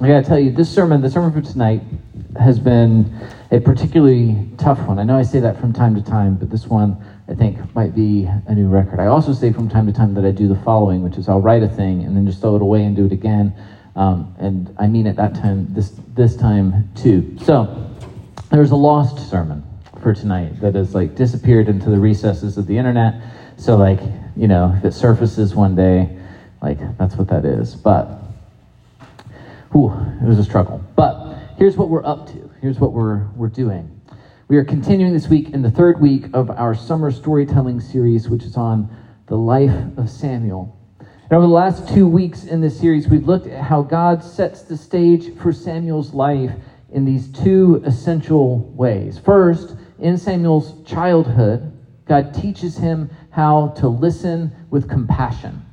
I gotta tell you, this sermon, the sermon for tonight, has been a particularly tough one. I know I say that from time to time, but this one I think might be a new record. I also say from time to time that I do the following, which is I'll write a thing and then just throw it away and do it again. Um, and I mean it that time, this this time too. So there's a lost sermon for tonight that has like disappeared into the recesses of the internet. So like you know, if it surfaces one day, like that's what that is. But it was a struggle. But here's what we're up to. Here's what we're we're doing. We are continuing this week in the third week of our summer storytelling series, which is on the life of Samuel. And over the last two weeks in this series, we've looked at how God sets the stage for Samuel's life in these two essential ways. First, in Samuel's childhood, God teaches him how to listen with compassion.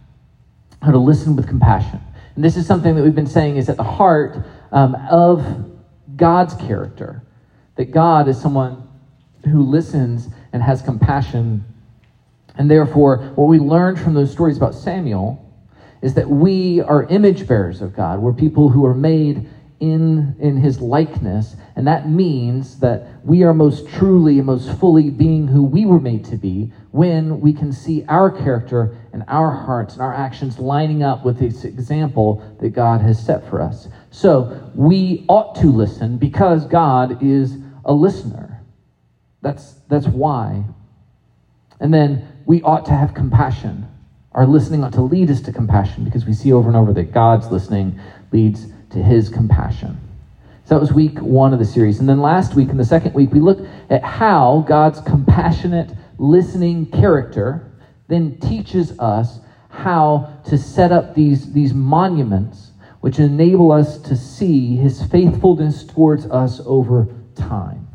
How to listen with compassion. And this is something that we've been saying is at the heart um, of God's character. That God is someone who listens and has compassion. And therefore, what we learned from those stories about Samuel is that we are image bearers of God. We're people who are made in, in his likeness. And that means that we are most truly and most fully being who we were made to be when we can see our character and our hearts and our actions lining up with this example that God has set for us. So we ought to listen because God is a listener. That's, that's why. And then we ought to have compassion. Our listening ought to lead us to compassion because we see over and over that God's listening leads to his compassion. So that was week one of the series. And then last week, in the second week, we looked at how God's compassionate, listening character then teaches us how to set up these, these monuments which enable us to see his faithfulness towards us over time.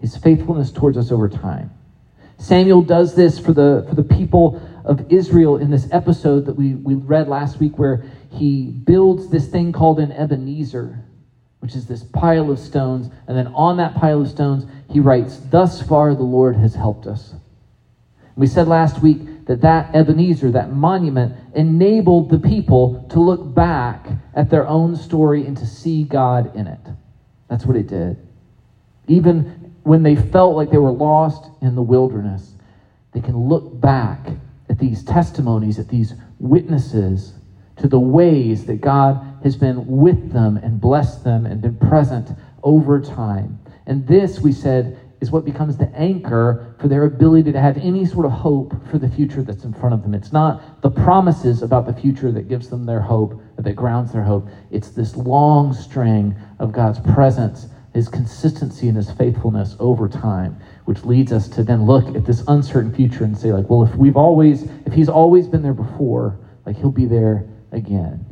His faithfulness towards us over time. Samuel does this for the, for the people of Israel in this episode that we, we read last week, where he builds this thing called an Ebenezer, which is this pile of stones. And then on that pile of stones, he writes, Thus far the Lord has helped us. We said last week that that Ebenezer, that monument, enabled the people to look back at their own story and to see God in it. That's what it did. Even when they felt like they were lost in the wilderness, they can look back at these testimonies, at these witnesses to the ways that God has been with them and blessed them and been present over time. And this, we said, is what becomes the anchor for their ability to have any sort of hope for the future that's in front of them. It's not the promises about the future that gives them their hope, that grounds their hope. It's this long string of God's presence, His consistency, and His faithfulness over time, which leads us to then look at this uncertain future and say, like, well, if we've always, if He's always been there before, like He'll be there again.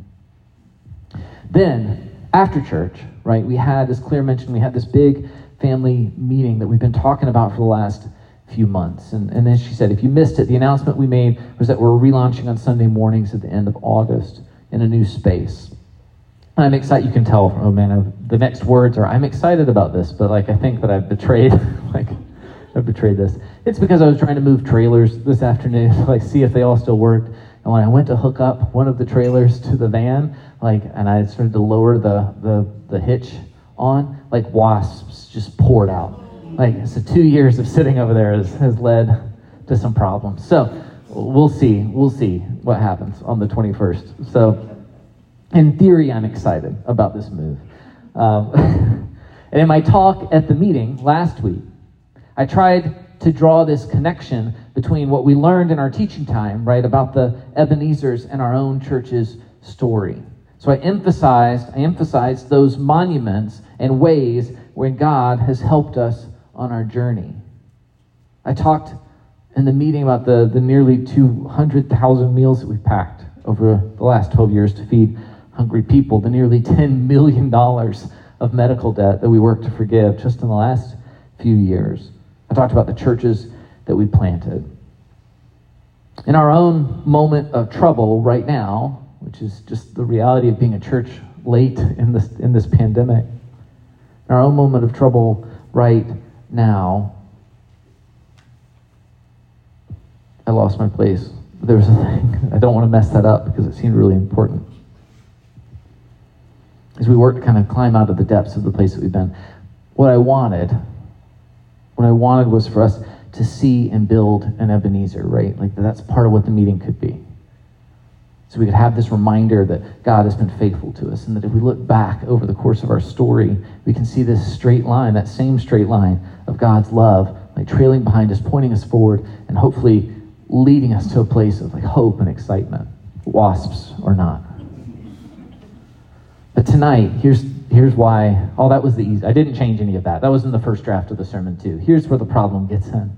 Then, after church, right, we had, as Claire mentioned, we had this big family meeting that we've been talking about for the last few months. And, and then she said, if you missed it, the announcement we made was that we're relaunching on Sunday mornings at the end of August in a new space. And I'm excited. You can tell, oh man, I've, the next words are, I'm excited about this, but like I think that I've betrayed, like, I've betrayed this. It's because I was trying to move trailers this afternoon, like see if they all still worked. And when I went to hook up one of the trailers to the van, like, and I started to lower the, the, the hitch on, like wasps just poured out. Like, so two years of sitting over there has, has led to some problems. So we'll see. We'll see what happens on the 21st. So, in theory, I'm excited about this move. Um, and in my talk at the meeting last week, I tried to draw this connection between what we learned in our teaching time, right, about the Ebenezer's and our own church's story. So I emphasized, I emphasized those monuments and ways where God has helped us on our journey. I talked in the meeting about the, the nearly 200,000 meals that we've packed over the last 12 years to feed hungry people, the nearly $10 million of medical debt that we worked to forgive just in the last few years. I talked about the churches that we planted. In our own moment of trouble right now, which is just the reality of being a church late in this, in this pandemic, in our own moment of trouble right now, I lost my place. There was a thing. I don't want to mess that up because it seemed really important. as we work to kind of climb out of the depths of the place that we've been, what I wanted, what I wanted was for us to see and build an Ebenezer, right? Like that's part of what the meeting could be. So we could have this reminder that God has been faithful to us, and that if we look back over the course of our story, we can see this straight line, that same straight line of God's love, like trailing behind us, pointing us forward, and hopefully leading us to a place of like hope and excitement, wasps or not. But tonight, here's here's why. Oh, that was the easy. I didn't change any of that. That was in the first draft of the sermon too. Here's where the problem gets in.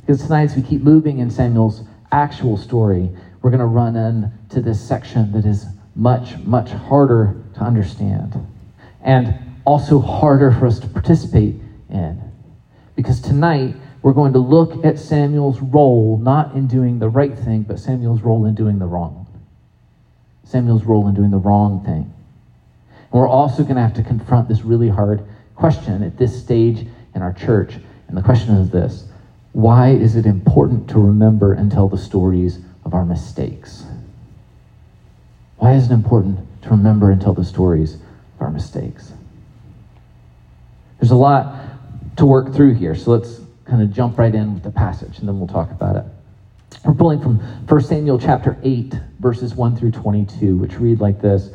Because tonight, as we keep moving in Samuel's actual story, we're going to run into this section that is much, much harder to understand and also harder for us to participate in. Because tonight, we're going to look at Samuel's role not in doing the right thing, but Samuel's role in doing the wrong. Samuel's role in doing the wrong thing. And we're also going to have to confront this really hard question at this stage in our church. And the question is this why is it important to remember and tell the stories of our mistakes? Why is it important to remember and tell the stories of our mistakes? There's a lot to work through here, so let's kind of jump right in with the passage and then we'll talk about it. We're pulling from 1 Samuel chapter 8, verses 1 through 22, which read like this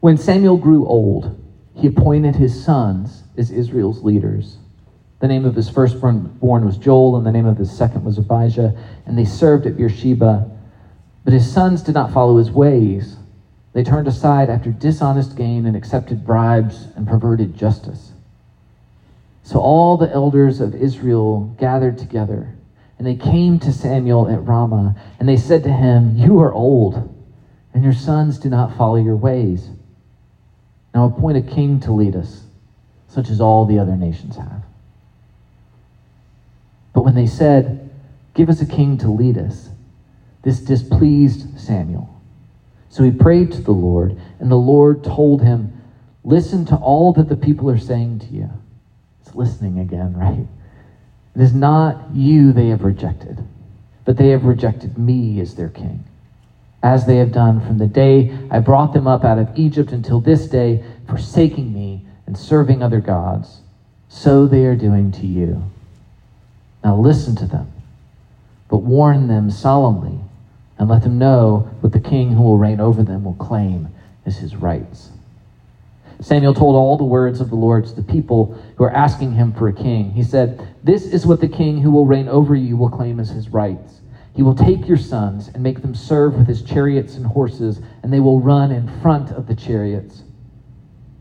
When Samuel grew old, he appointed his sons as Israel's leaders. The name of his firstborn was Joel, and the name of his second was Abijah, and they served at Beersheba. But his sons did not follow his ways. They turned aside after dishonest gain and accepted bribes and perverted justice. So all the elders of Israel gathered together, and they came to Samuel at Ramah, and they said to him, You are old, and your sons do not follow your ways. Now appoint a king to lead us, such as all the other nations have. But when they said, Give us a king to lead us, this displeased Samuel. So he prayed to the Lord, and the Lord told him, Listen to all that the people are saying to you. It's listening again, right? It is not you they have rejected, but they have rejected me as their king, as they have done from the day I brought them up out of Egypt until this day, forsaking me and serving other gods. So they are doing to you. Now listen to them, but warn them solemnly, and let them know what the king who will reign over them will claim as his rights. Samuel told all the words of the Lord to the people who are asking him for a king. He said, This is what the king who will reign over you will claim as his rights. He will take your sons and make them serve with his chariots and horses, and they will run in front of the chariots.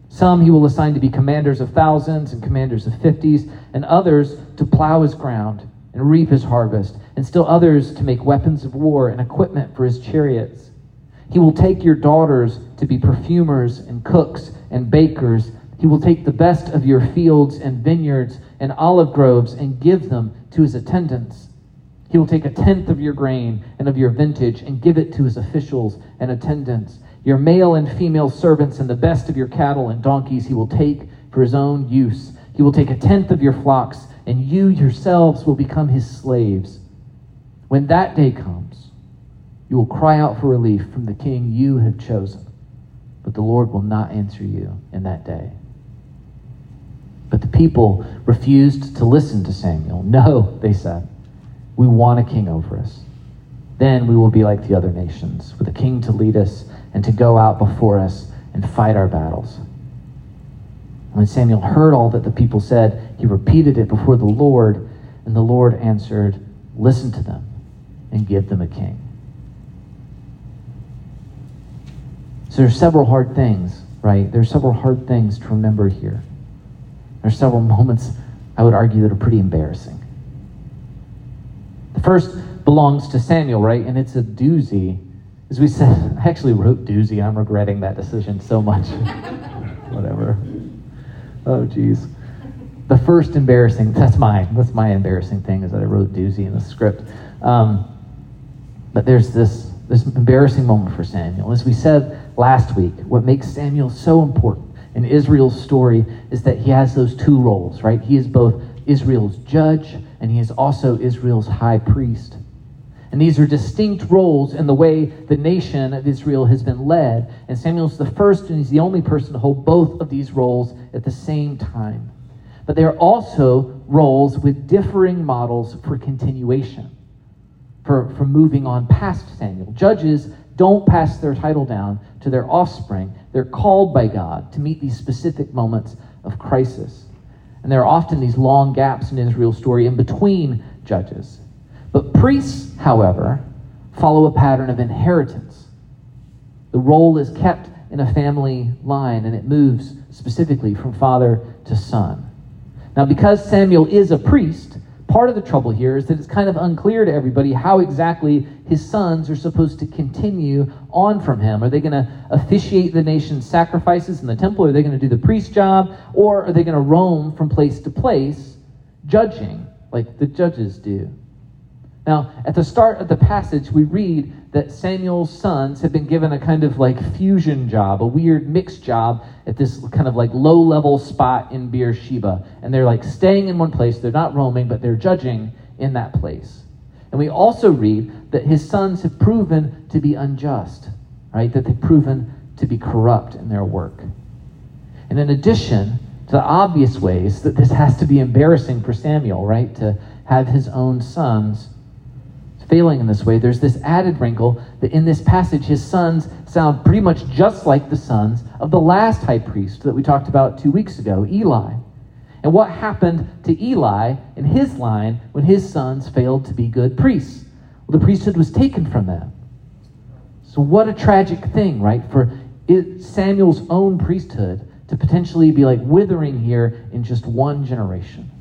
Some he will assign to be commanders of thousands and commanders of fifties, and others to plow his ground and reap his harvest, and still others to make weapons of war and equipment for his chariots. He will take your daughters to be perfumers and cooks and bakers. He will take the best of your fields and vineyards and olive groves and give them to his attendants. He will take a tenth of your grain and of your vintage and give it to his officials and attendants your male and female servants and the best of your cattle and donkeys he will take for his own use. He will take a tenth of your flocks, and you yourselves will become his slaves. When that day comes, you will cry out for relief from the king you have chosen, but the Lord will not answer you in that day. But the people refused to listen to Samuel. No, they said, we want a king over us. Then we will be like the other nations, with a king to lead us and to go out before us and fight our battles. When Samuel heard all that the people said, he repeated it before the Lord, and the Lord answered, Listen to them and give them a king. So there's several hard things, right? There's several hard things to remember here. There's several moments, I would argue, that are pretty embarrassing. The first belongs to Samuel, right? And it's a doozy as we said, I actually wrote doozy. I'm regretting that decision so much. Whatever. Oh, geez. The first embarrassing, that's my, that's my embarrassing thing is that I wrote doozy in the script. Um, but there's this, this embarrassing moment for Samuel. As we said last week, what makes Samuel so important in Israel's story is that he has those two roles, right? He is both Israel's judge and he is also Israel's high priest. And these are distinct roles in the way the nation of Israel has been led. And Samuel's the first and he's the only person to hold both of these roles at the same time. But they are also roles with differing models for continuation, for, for moving on past Samuel. Judges don't pass their title down to their offspring, they're called by God to meet these specific moments of crisis. And there are often these long gaps in Israel's story in between judges. But priests, however, follow a pattern of inheritance. The role is kept in a family line and it moves specifically from father to son. Now, because Samuel is a priest, part of the trouble here is that it's kind of unclear to everybody how exactly his sons are supposed to continue on from him. Are they going to officiate the nation's sacrifices in the temple? Are they going to do the priest job? Or are they going to roam from place to place, judging like the judges do? Now, at the start of the passage, we read that Samuel's sons have been given a kind of like fusion job, a weird mixed job at this kind of like low level spot in Beersheba. And they're like staying in one place, they're not roaming, but they're judging in that place. And we also read that his sons have proven to be unjust, right? That they've proven to be corrupt in their work. And in addition to the obvious ways that this has to be embarrassing for Samuel, right? To have his own sons failing in this way, there's this added wrinkle that in this passage, his sons sound pretty much just like the sons of the last high priest that we talked about two weeks ago, Eli. And what happened to Eli in his line when his sons failed to be good priests? Well, the priesthood was taken from them. So, what a tragic thing, right? For Samuel's own priesthood to potentially be like withering here in just one generation.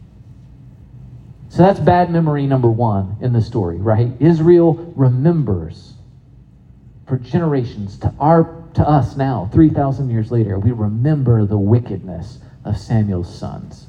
So that's bad memory number one in the story, right? Israel remembers for generations to our to us now, 3,000 years later, we remember the wickedness of Samuel's sons.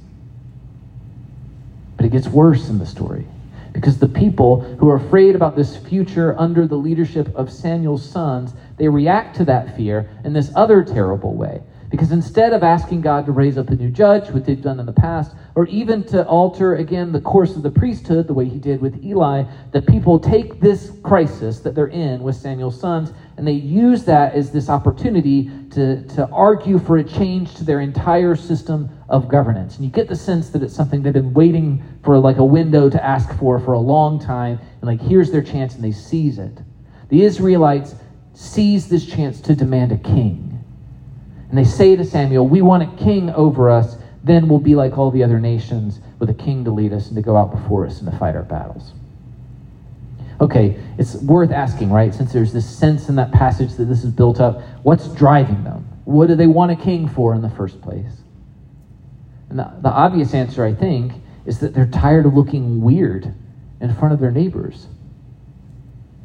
But it gets worse in the story because the people who are afraid about this future under the leadership of Samuel's sons, they react to that fear in this other terrible way. Because instead of asking God to raise up a new judge, which they've done in the past, or even to alter again the course of the priesthood, the way he did with Eli, the people take this crisis that they're in with Samuel's sons and they use that as this opportunity to, to argue for a change to their entire system of governance. And you get the sense that it's something they've been waiting for like a window to ask for for a long time, and like here's their chance and they seize it. The Israelites seize this chance to demand a king. And they say to Samuel, We want a king over us, then we'll be like all the other nations with a king to lead us and to go out before us and to fight our battles. Okay, it's worth asking, right? Since there's this sense in that passage that this is built up, what's driving them? What do they want a king for in the first place? And the, the obvious answer, I think, is that they're tired of looking weird in front of their neighbors.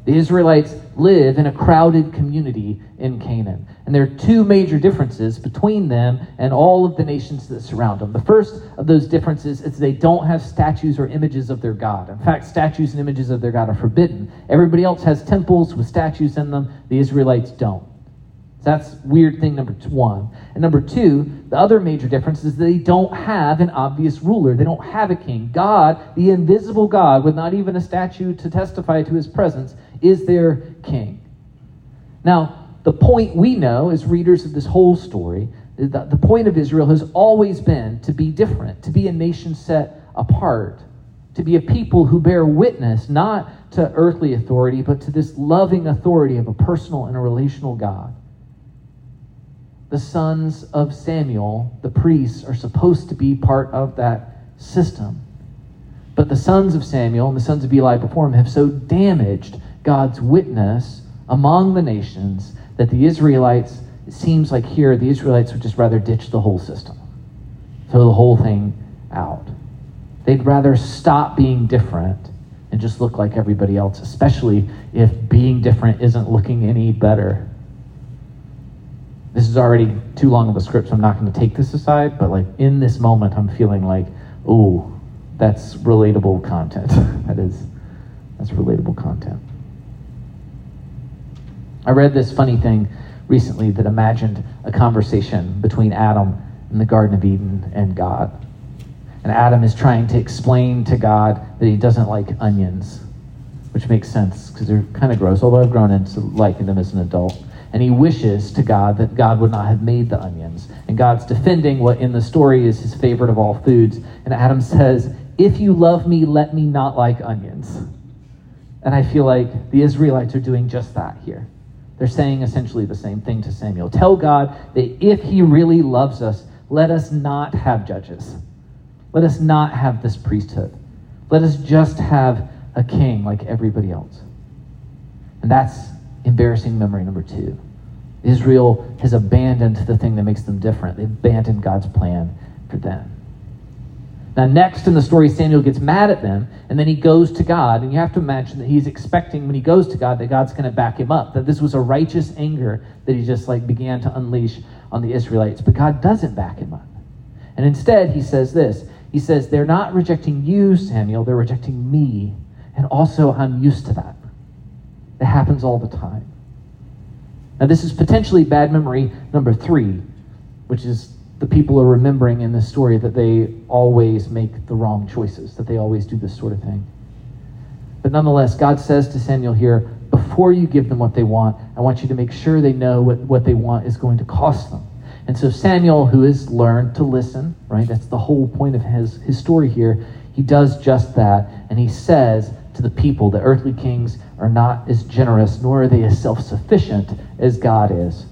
The Israelites live in a crowded community in Canaan. And there are two major differences between them and all of the nations that surround them. The first of those differences is they don't have statues or images of their God. In fact, statues and images of their God are forbidden. Everybody else has temples with statues in them, the Israelites don't. That's weird thing number one. And number two, the other major difference is they don't have an obvious ruler. They don't have a king. God, the invisible God, with not even a statue to testify to his presence, is their king. Now, the point we know as readers of this whole story, the, the point of Israel has always been to be different, to be a nation set apart, to be a people who bear witness not to earthly authority, but to this loving authority of a personal and a relational God. The sons of Samuel, the priests, are supposed to be part of that system. But the sons of Samuel and the sons of Eli before him have so damaged God's witness among the nations that the Israelites, it seems like here, the Israelites would just rather ditch the whole system, throw the whole thing out. They'd rather stop being different and just look like everybody else, especially if being different isn't looking any better. This is already too long of a script, so I'm not going to take this aside, but like in this moment, I'm feeling like, oh, that's relatable content. that is, that's relatable content. I read this funny thing recently that imagined a conversation between Adam in the Garden of Eden and God. And Adam is trying to explain to God that he doesn't like onions. which makes sense because they're kind of gross, although I've grown into liking them as an adult. And he wishes to God that God would not have made the onions. And God's defending what in the story is his favorite of all foods. And Adam says, If you love me, let me not like onions. And I feel like the Israelites are doing just that here. They're saying essentially the same thing to Samuel. Tell God that if he really loves us, let us not have judges. Let us not have this priesthood. Let us just have a king like everybody else. And that's embarrassing memory number two. Israel has abandoned the thing that makes them different. They've abandoned God's plan for them. Now, next in the story, Samuel gets mad at them, and then he goes to God. And you have to imagine that he's expecting when he goes to God that God's going to back him up, that this was a righteous anger that he just like began to unleash on the Israelites. But God doesn't back him up. And instead, he says this He says, They're not rejecting you, Samuel, they're rejecting me. And also, I'm used to that. It happens all the time. Now, this is potentially bad memory number three, which is the people are remembering in this story that they always make the wrong choices, that they always do this sort of thing. But nonetheless, God says to Samuel here, before you give them what they want, I want you to make sure they know what, what they want is going to cost them. And so Samuel, who has learned to listen, right? That's the whole point of his, his story here. He does just that. And he says to the people that earthly kings are not as generous, nor are they as self sufficient as God is.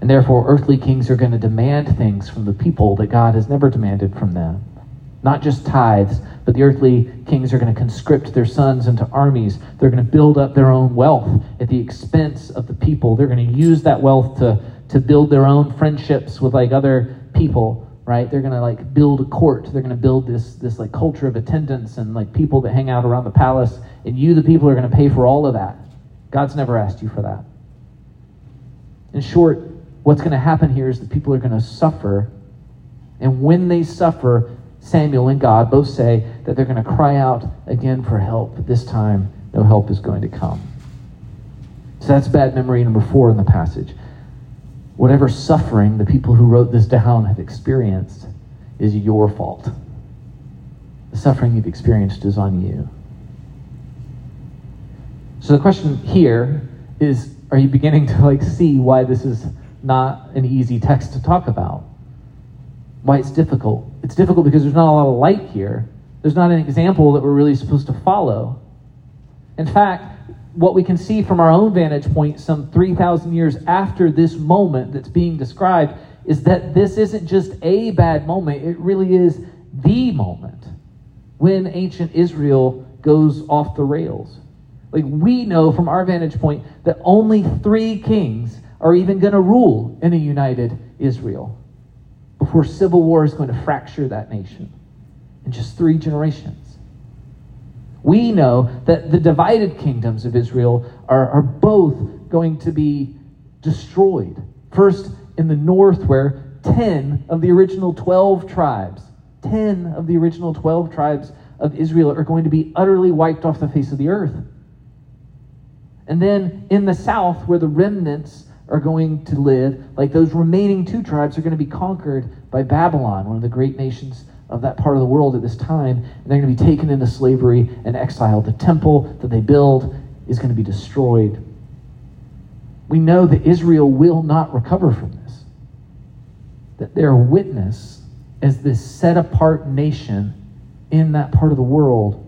And therefore, earthly kings are going to demand things from the people that God has never demanded from them. Not just tithes, but the earthly kings are going to conscript their sons into armies. They're going to build up their own wealth at the expense of the people. They're going to use that wealth to, to build their own friendships with like other people, right? They're going to like build a court. They're going to build this this like culture of attendance and like people that hang out around the palace. And you, the people, are going to pay for all of that. God's never asked you for that. In short, what's going to happen here is that people are going to suffer. And when they suffer, Samuel and God both say that they're going to cry out again for help. This time, no help is going to come. So that's bad memory number four in the passage. Whatever suffering the people who wrote this down have experienced is your fault. The suffering you've experienced is on you. So the question here is are you beginning to like see why this is not an easy text to talk about. Why it's difficult. It's difficult because there's not a lot of light here. There's not an example that we're really supposed to follow. In fact, what we can see from our own vantage point, some 3,000 years after this moment that's being described, is that this isn't just a bad moment, it really is the moment when ancient Israel goes off the rails. Like we know from our vantage point that only three kings are even going to rule in a united Israel before civil war is going to fracture that nation in just three generations. We know that the divided kingdoms of Israel are, are both going to be destroyed. First, in the north, where 10 of the original 12 tribes, 10 of the original 12 tribes of Israel are going to be utterly wiped off the face of the earth. And then in the south, where the remnants are going to live, like those remaining two tribes are going to be conquered by Babylon, one of the great nations of that part of the world at this time, and they're going to be taken into slavery and exiled. The temple that they build is going to be destroyed. We know that Israel will not recover from this, that their witness as this set apart nation in that part of the world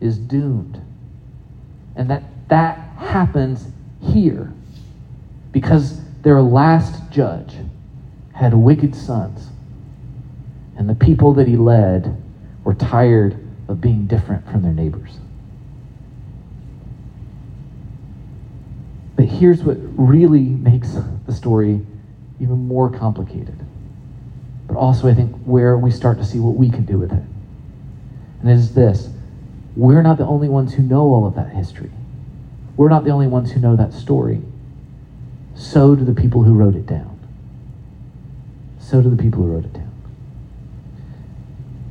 is doomed. And that that happens here because their last judge had wicked sons, and the people that he led were tired of being different from their neighbors. But here's what really makes the story even more complicated. But also, I think, where we start to see what we can do with it. And it is this we're not the only ones who know all of that history. We're not the only ones who know that story so do the people who wrote it down. So do the people who wrote it down.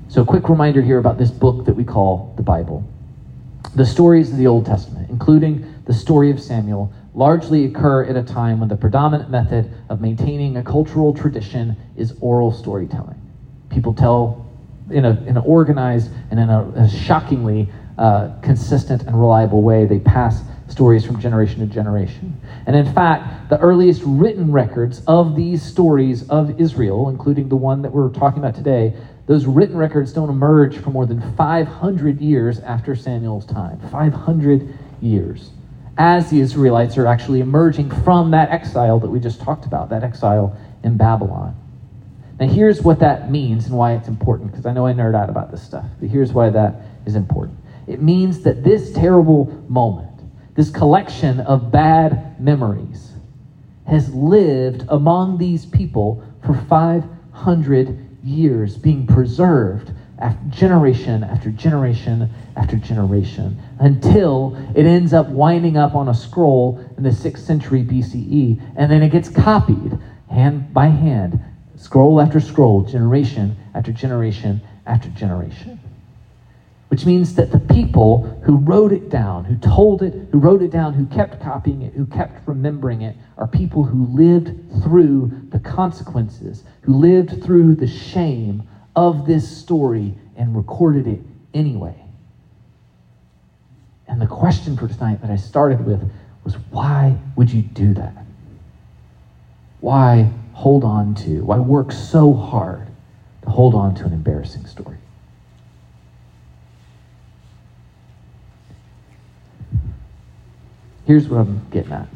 So, a quick reminder here about this book that we call the Bible. The stories of the Old Testament, including the story of Samuel, largely occur at a time when the predominant method of maintaining a cultural tradition is oral storytelling. People tell in, a, in an organized and in a, a shockingly uh, consistent and reliable way. They pass stories from generation to generation. And in fact, the earliest written records of these stories of Israel, including the one that we're talking about today, those written records don't emerge for more than 500 years after Samuel's time. 500 years. As the Israelites are actually emerging from that exile that we just talked about, that exile in Babylon. Now, here's what that means and why it's important, because I know I nerd out about this stuff, but here's why that is important. It means that this terrible moment, this collection of bad memories, has lived among these people for 500 years, being preserved after generation after generation after generation until it ends up winding up on a scroll in the 6th century BCE and then it gets copied hand by hand scroll after scroll, generation after generation after generation. Which means that the people who wrote it down, who told it, who wrote it down, who kept copying it, who kept remembering it, are people who lived through the consequences, who lived through the shame of this story and recorded it anyway. And the question for tonight that I started with was why would you do that? Why hold on to, why work so hard to hold on to an embarrassing story? Here's what I'm getting at.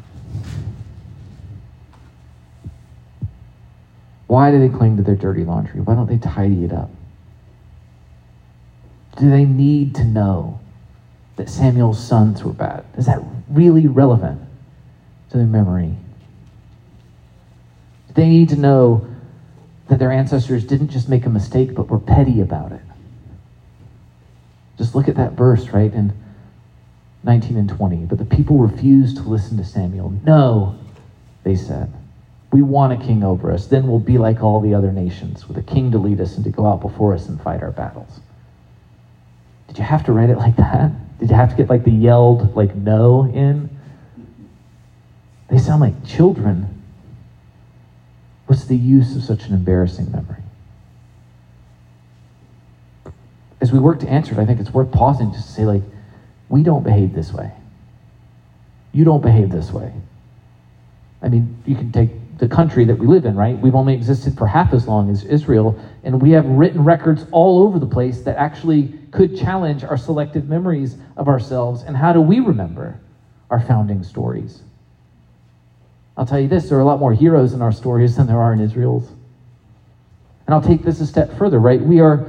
Why do they cling to their dirty laundry? Why don't they tidy it up? Do they need to know that Samuel's sons were bad? Is that really relevant to their memory? Do they need to know that their ancestors didn't just make a mistake, but were petty about it. Just look at that verse, right, in 19 and 20. But the people refused to listen to Samuel. No, they said. We want a king over us. Then we'll be like all the other nations, with a king to lead us and to go out before us and fight our battles. Did you have to write it like that? Did you have to get like the yelled, like, no in? They sound like children What's the use of such an embarrassing memory? As we work to answer it, I think it's worth pausing just to say, like, we don't behave this way. You don't behave this way. I mean, you can take the country that we live in, right? We've only existed for half as long as Israel, and we have written records all over the place that actually could challenge our selective memories of ourselves. And how do we remember our founding stories? I'll tell you this there are a lot more heroes in our stories than there are in Israel's. And I'll take this a step further, right? We are,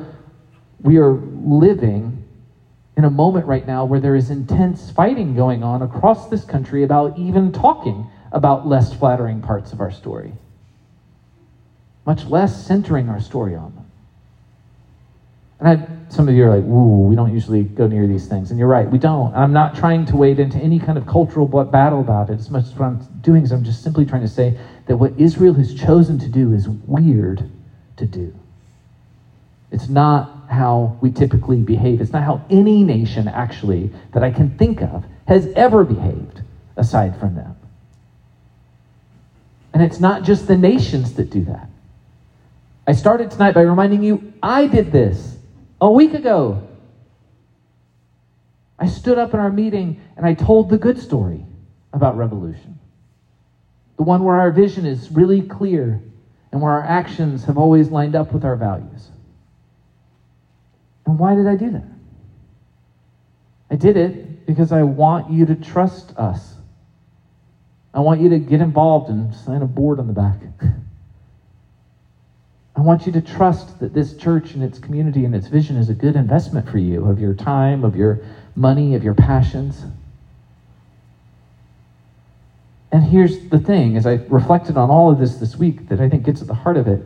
we are living in a moment right now where there is intense fighting going on across this country about even talking about less flattering parts of our story, much less centering our story on them. And I, some of you are like, "Ooh, we don't usually go near these things," and you're right, we don't. I'm not trying to wade into any kind of cultural battle about it. As much as what I'm doing is I'm just simply trying to say that what Israel has chosen to do is weird to do. It's not how we typically behave. It's not how any nation actually that I can think of has ever behaved aside from them. And it's not just the nations that do that. I started tonight by reminding you I did this. A week ago, I stood up in our meeting and I told the good story about revolution. The one where our vision is really clear and where our actions have always lined up with our values. And why did I do that? I did it because I want you to trust us. I want you to get involved and sign a board on the back. I want you to trust that this church and its community and its vision is a good investment for you of your time, of your money, of your passions. And here's the thing as I reflected on all of this this week that I think gets at the heart of it.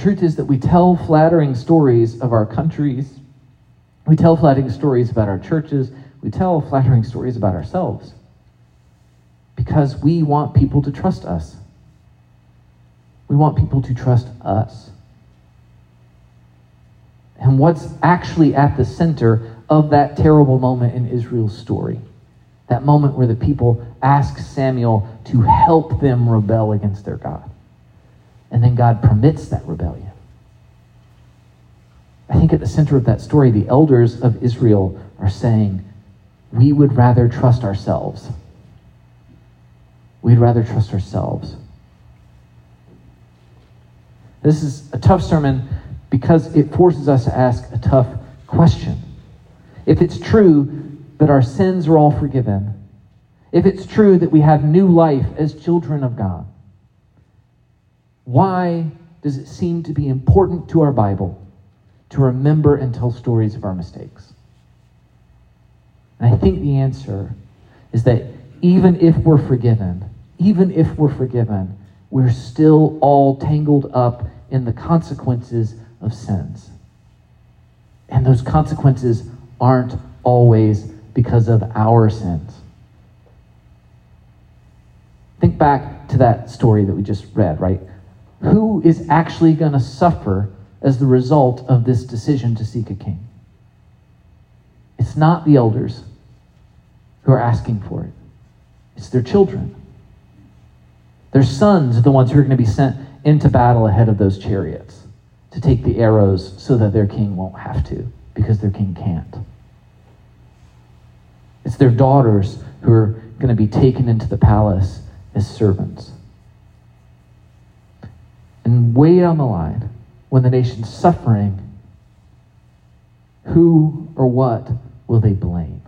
Truth is that we tell flattering stories of our countries, we tell flattering stories about our churches, we tell flattering stories about ourselves because we want people to trust us. We want people to trust us. And what's actually at the center of that terrible moment in Israel's story? That moment where the people ask Samuel to help them rebel against their God. And then God permits that rebellion. I think at the center of that story, the elders of Israel are saying, We would rather trust ourselves. We'd rather trust ourselves. This is a tough sermon because it forces us to ask a tough question. If it's true that our sins are all forgiven, if it's true that we have new life as children of God, why does it seem to be important to our Bible to remember and tell stories of our mistakes? And I think the answer is that even if we're forgiven, even if we're forgiven, we're still all tangled up in the consequences of sins. And those consequences aren't always because of our sins. Think back to that story that we just read, right? Who is actually going to suffer as the result of this decision to seek a king? It's not the elders who are asking for it, it's their children. Their sons are the ones who are going to be sent into battle ahead of those chariots to take the arrows so that their king won't have to because their king can't. It's their daughters who are going to be taken into the palace as servants. And way down the line, when the nation's suffering, who or what will they blame?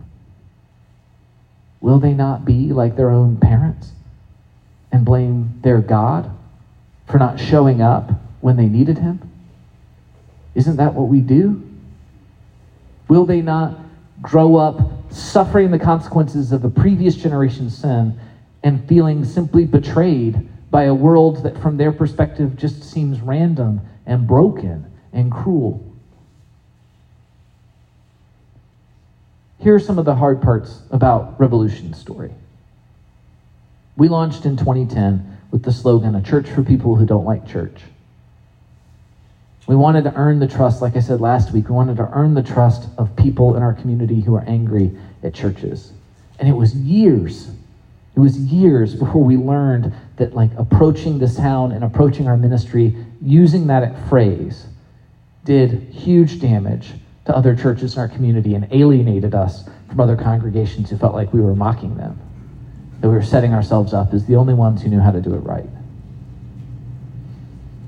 Will they not be like their own parents and blame their God for not showing up when they needed him? Isn't that what we do? Will they not grow up suffering the consequences of the previous generation's sin and feeling simply betrayed by a world that, from their perspective, just seems random and broken and cruel? Here are some of the hard parts about Revolution's story. We launched in 2010 with the slogan, A Church for People Who Don't Like Church. We wanted to earn the trust, like I said last week, we wanted to earn the trust of people in our community who are angry at churches. And it was years, it was years before we learned that, like, approaching this town and approaching our ministry using that phrase did huge damage to other churches in our community and alienated us from other congregations who felt like we were mocking them, that we were setting ourselves up as the only ones who knew how to do it right.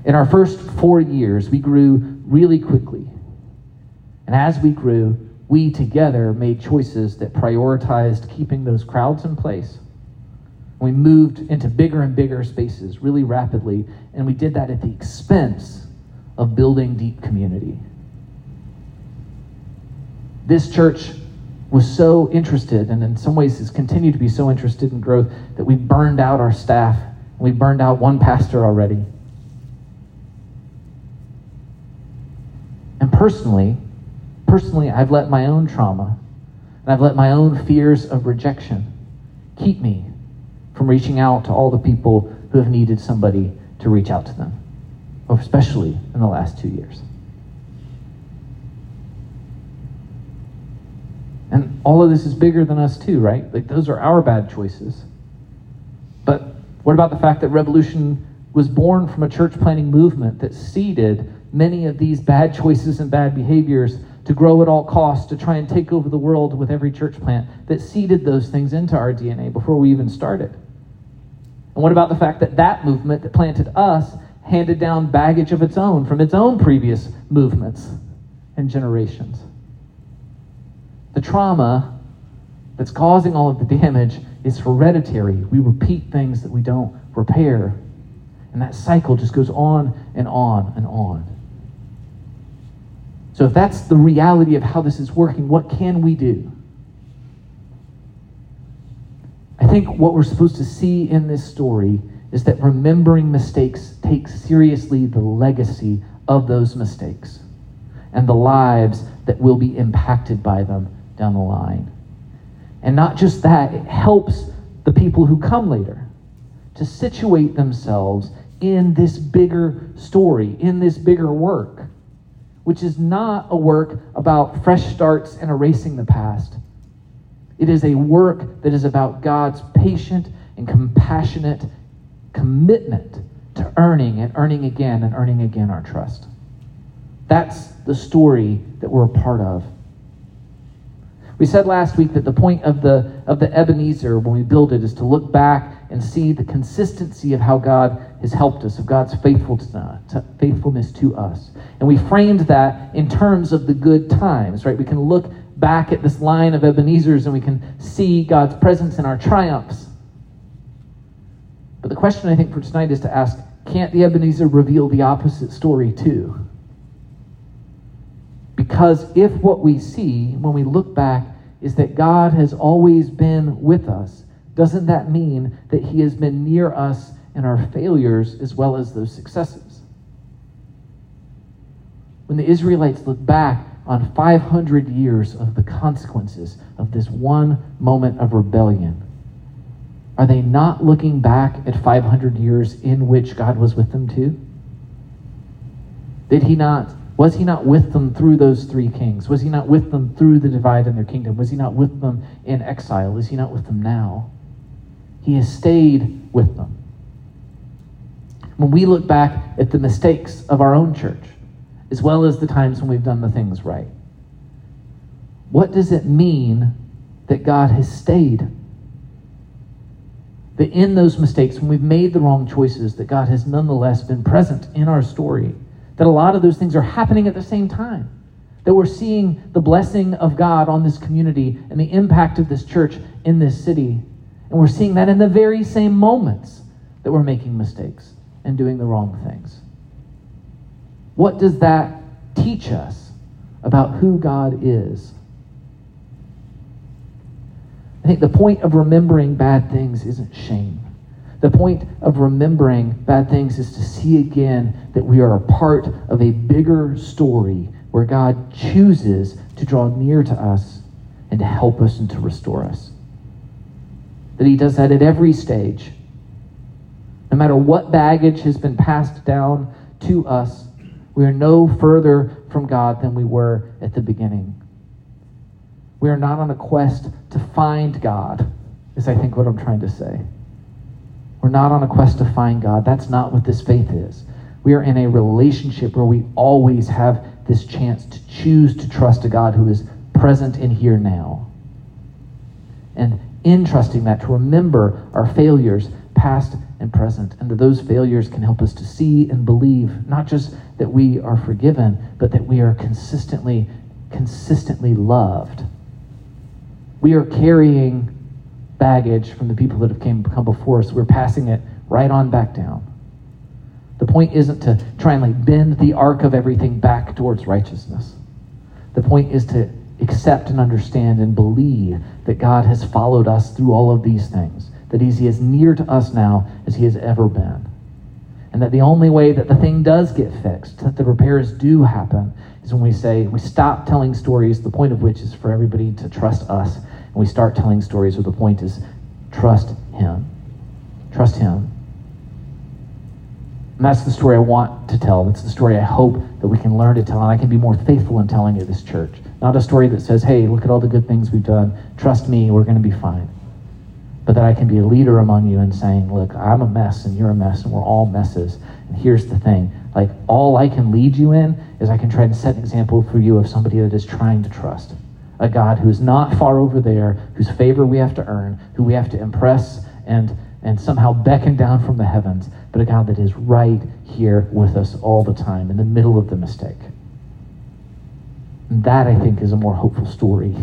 In our first four years, we grew really quickly. And as we grew, we together made choices that prioritized keeping those crowds in place. We moved into bigger and bigger spaces really rapidly, and we did that at the expense of building deep community. This church was so interested, and in some ways has continued to be so interested in growth, that we burned out our staff. We burned out one pastor already. And personally, personally, I've let my own trauma and I've let my own fears of rejection keep me from reaching out to all the people who have needed somebody to reach out to them, especially in the last two years. And all of this is bigger than us, too, right? Like, those are our bad choices. But what about the fact that revolution was born from a church planting movement that seeded many of these bad choices and bad behaviors to grow at all costs, to try and take over the world with every church plant, that seeded those things into our DNA before we even started? And what about the fact that that movement that planted us handed down baggage of its own from its own previous movements and generations? The trauma that's causing all of the damage is hereditary. We repeat things that we don't repair. And that cycle just goes on and on and on. So, if that's the reality of how this is working, what can we do? I think what we're supposed to see in this story is that remembering mistakes takes seriously the legacy of those mistakes and the lives that will be impacted by them down the line. And not just that, it helps the people who come later to situate themselves in this bigger story, in this bigger work which is not a work about fresh starts and erasing the past. It is a work that is about God's patient and compassionate commitment to earning and earning again and earning again our trust. That's the story that we're a part of. We said last week that the point of the, of the Ebenezer when we build it is to look back and see the consistency of how God has helped us, of God's faithfulness uh, to us. And we framed that in terms of the good times, right? We can look back at this line of Ebenezer's and we can see God's presence in our triumphs. But the question I think for tonight is to ask can't the Ebenezer reveal the opposite story too? Because if what we see when we look back is that God has always been with us, doesn't that mean that He has been near us in our failures as well as those successes? When the Israelites look back on 500 years of the consequences of this one moment of rebellion, are they not looking back at 500 years in which God was with them too? Did he not was he not with them through those three kings? Was he not with them through the divide in their kingdom? Was he not with them in exile? Is he not with them now? He has stayed with them. When we look back at the mistakes of our own church, as well as the times when we've done the things right, what does it mean that God has stayed? That in those mistakes, when we've made the wrong choices, that God has nonetheless been present in our story that a lot of those things are happening at the same time. That we're seeing the blessing of God on this community and the impact of this church in this city. And we're seeing that in the very same moments that we're making mistakes and doing the wrong things. What does that teach us about who God is? I think the point of remembering bad things isn't shame. The point of remembering bad things is to see again that we are a part of a bigger story where God chooses to draw near to us and to help us and to restore us. That He does that at every stage. No matter what baggage has been passed down to us, we are no further from God than we were at the beginning. We are not on a quest to find God, is I think what I'm trying to say. We're not on a quest to find God. That's not what this faith is. We are in a relationship where we always have this chance to choose to trust a God who is present in here now. And in trusting that, to remember our failures, past and present, and that those failures can help us to see and believe not just that we are forgiven, but that we are consistently, consistently loved. We are carrying baggage from the people that have came, come before us. We're passing it right on back down. The point isn't to try and like bend the arc of everything back towards righteousness. The point is to accept and understand and believe that God has followed us through all of these things, that He's as near to us now as He has ever been. And that the only way that the thing does get fixed, that the repairs do happen, is when we say, we stop telling stories, the point of which is for everybody to trust us and we start telling stories where the point is trust Him. Trust Him. And that's the story I want to tell. That's the story I hope that we can learn to tell, and I can be more faithful in telling at this church. Not a story that says, hey, look at all the good things we've done. Trust me, we're going to be fine. But that I can be a leader among you and saying, look, I'm a mess and you're a mess and we're all messes. And here's the thing like, all I can lead you in is I can try to set an example for you of somebody that is trying to trust a God who is not far over there, whose favor we have to earn, who we have to impress and, and somehow beckon down from the heavens, but a God that is right here with us all the time in the middle of the mistake. And that, I think, is a more hopeful story.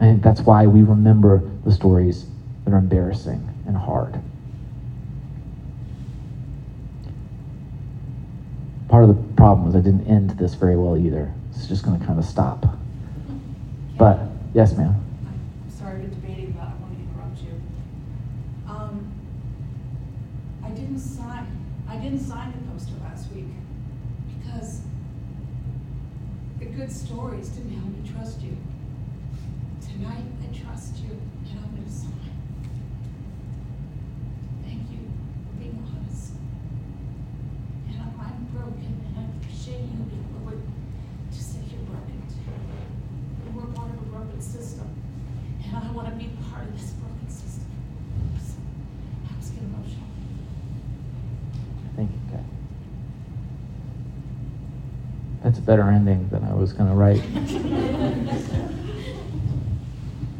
And that's why we remember the stories that are embarrassing and hard. Part of the problem was I didn't end this very well either. It's just going to kind of stop. But, yes, ma'am. I'm sorry to debating, but I want to interrupt you. Um, I didn't sign, I didn't sign the poster last week because the good stories didn't help me trust you. Tonight, I trust you, and I'm going to sign. Thank you for being honest. And I'm broken, and I appreciate you being willing to say you're broken too. We're part of a broken system, and I want to be part of this broken system. So, I was getting emotional. Thank you, Kat. That's a better ending than I was going to write.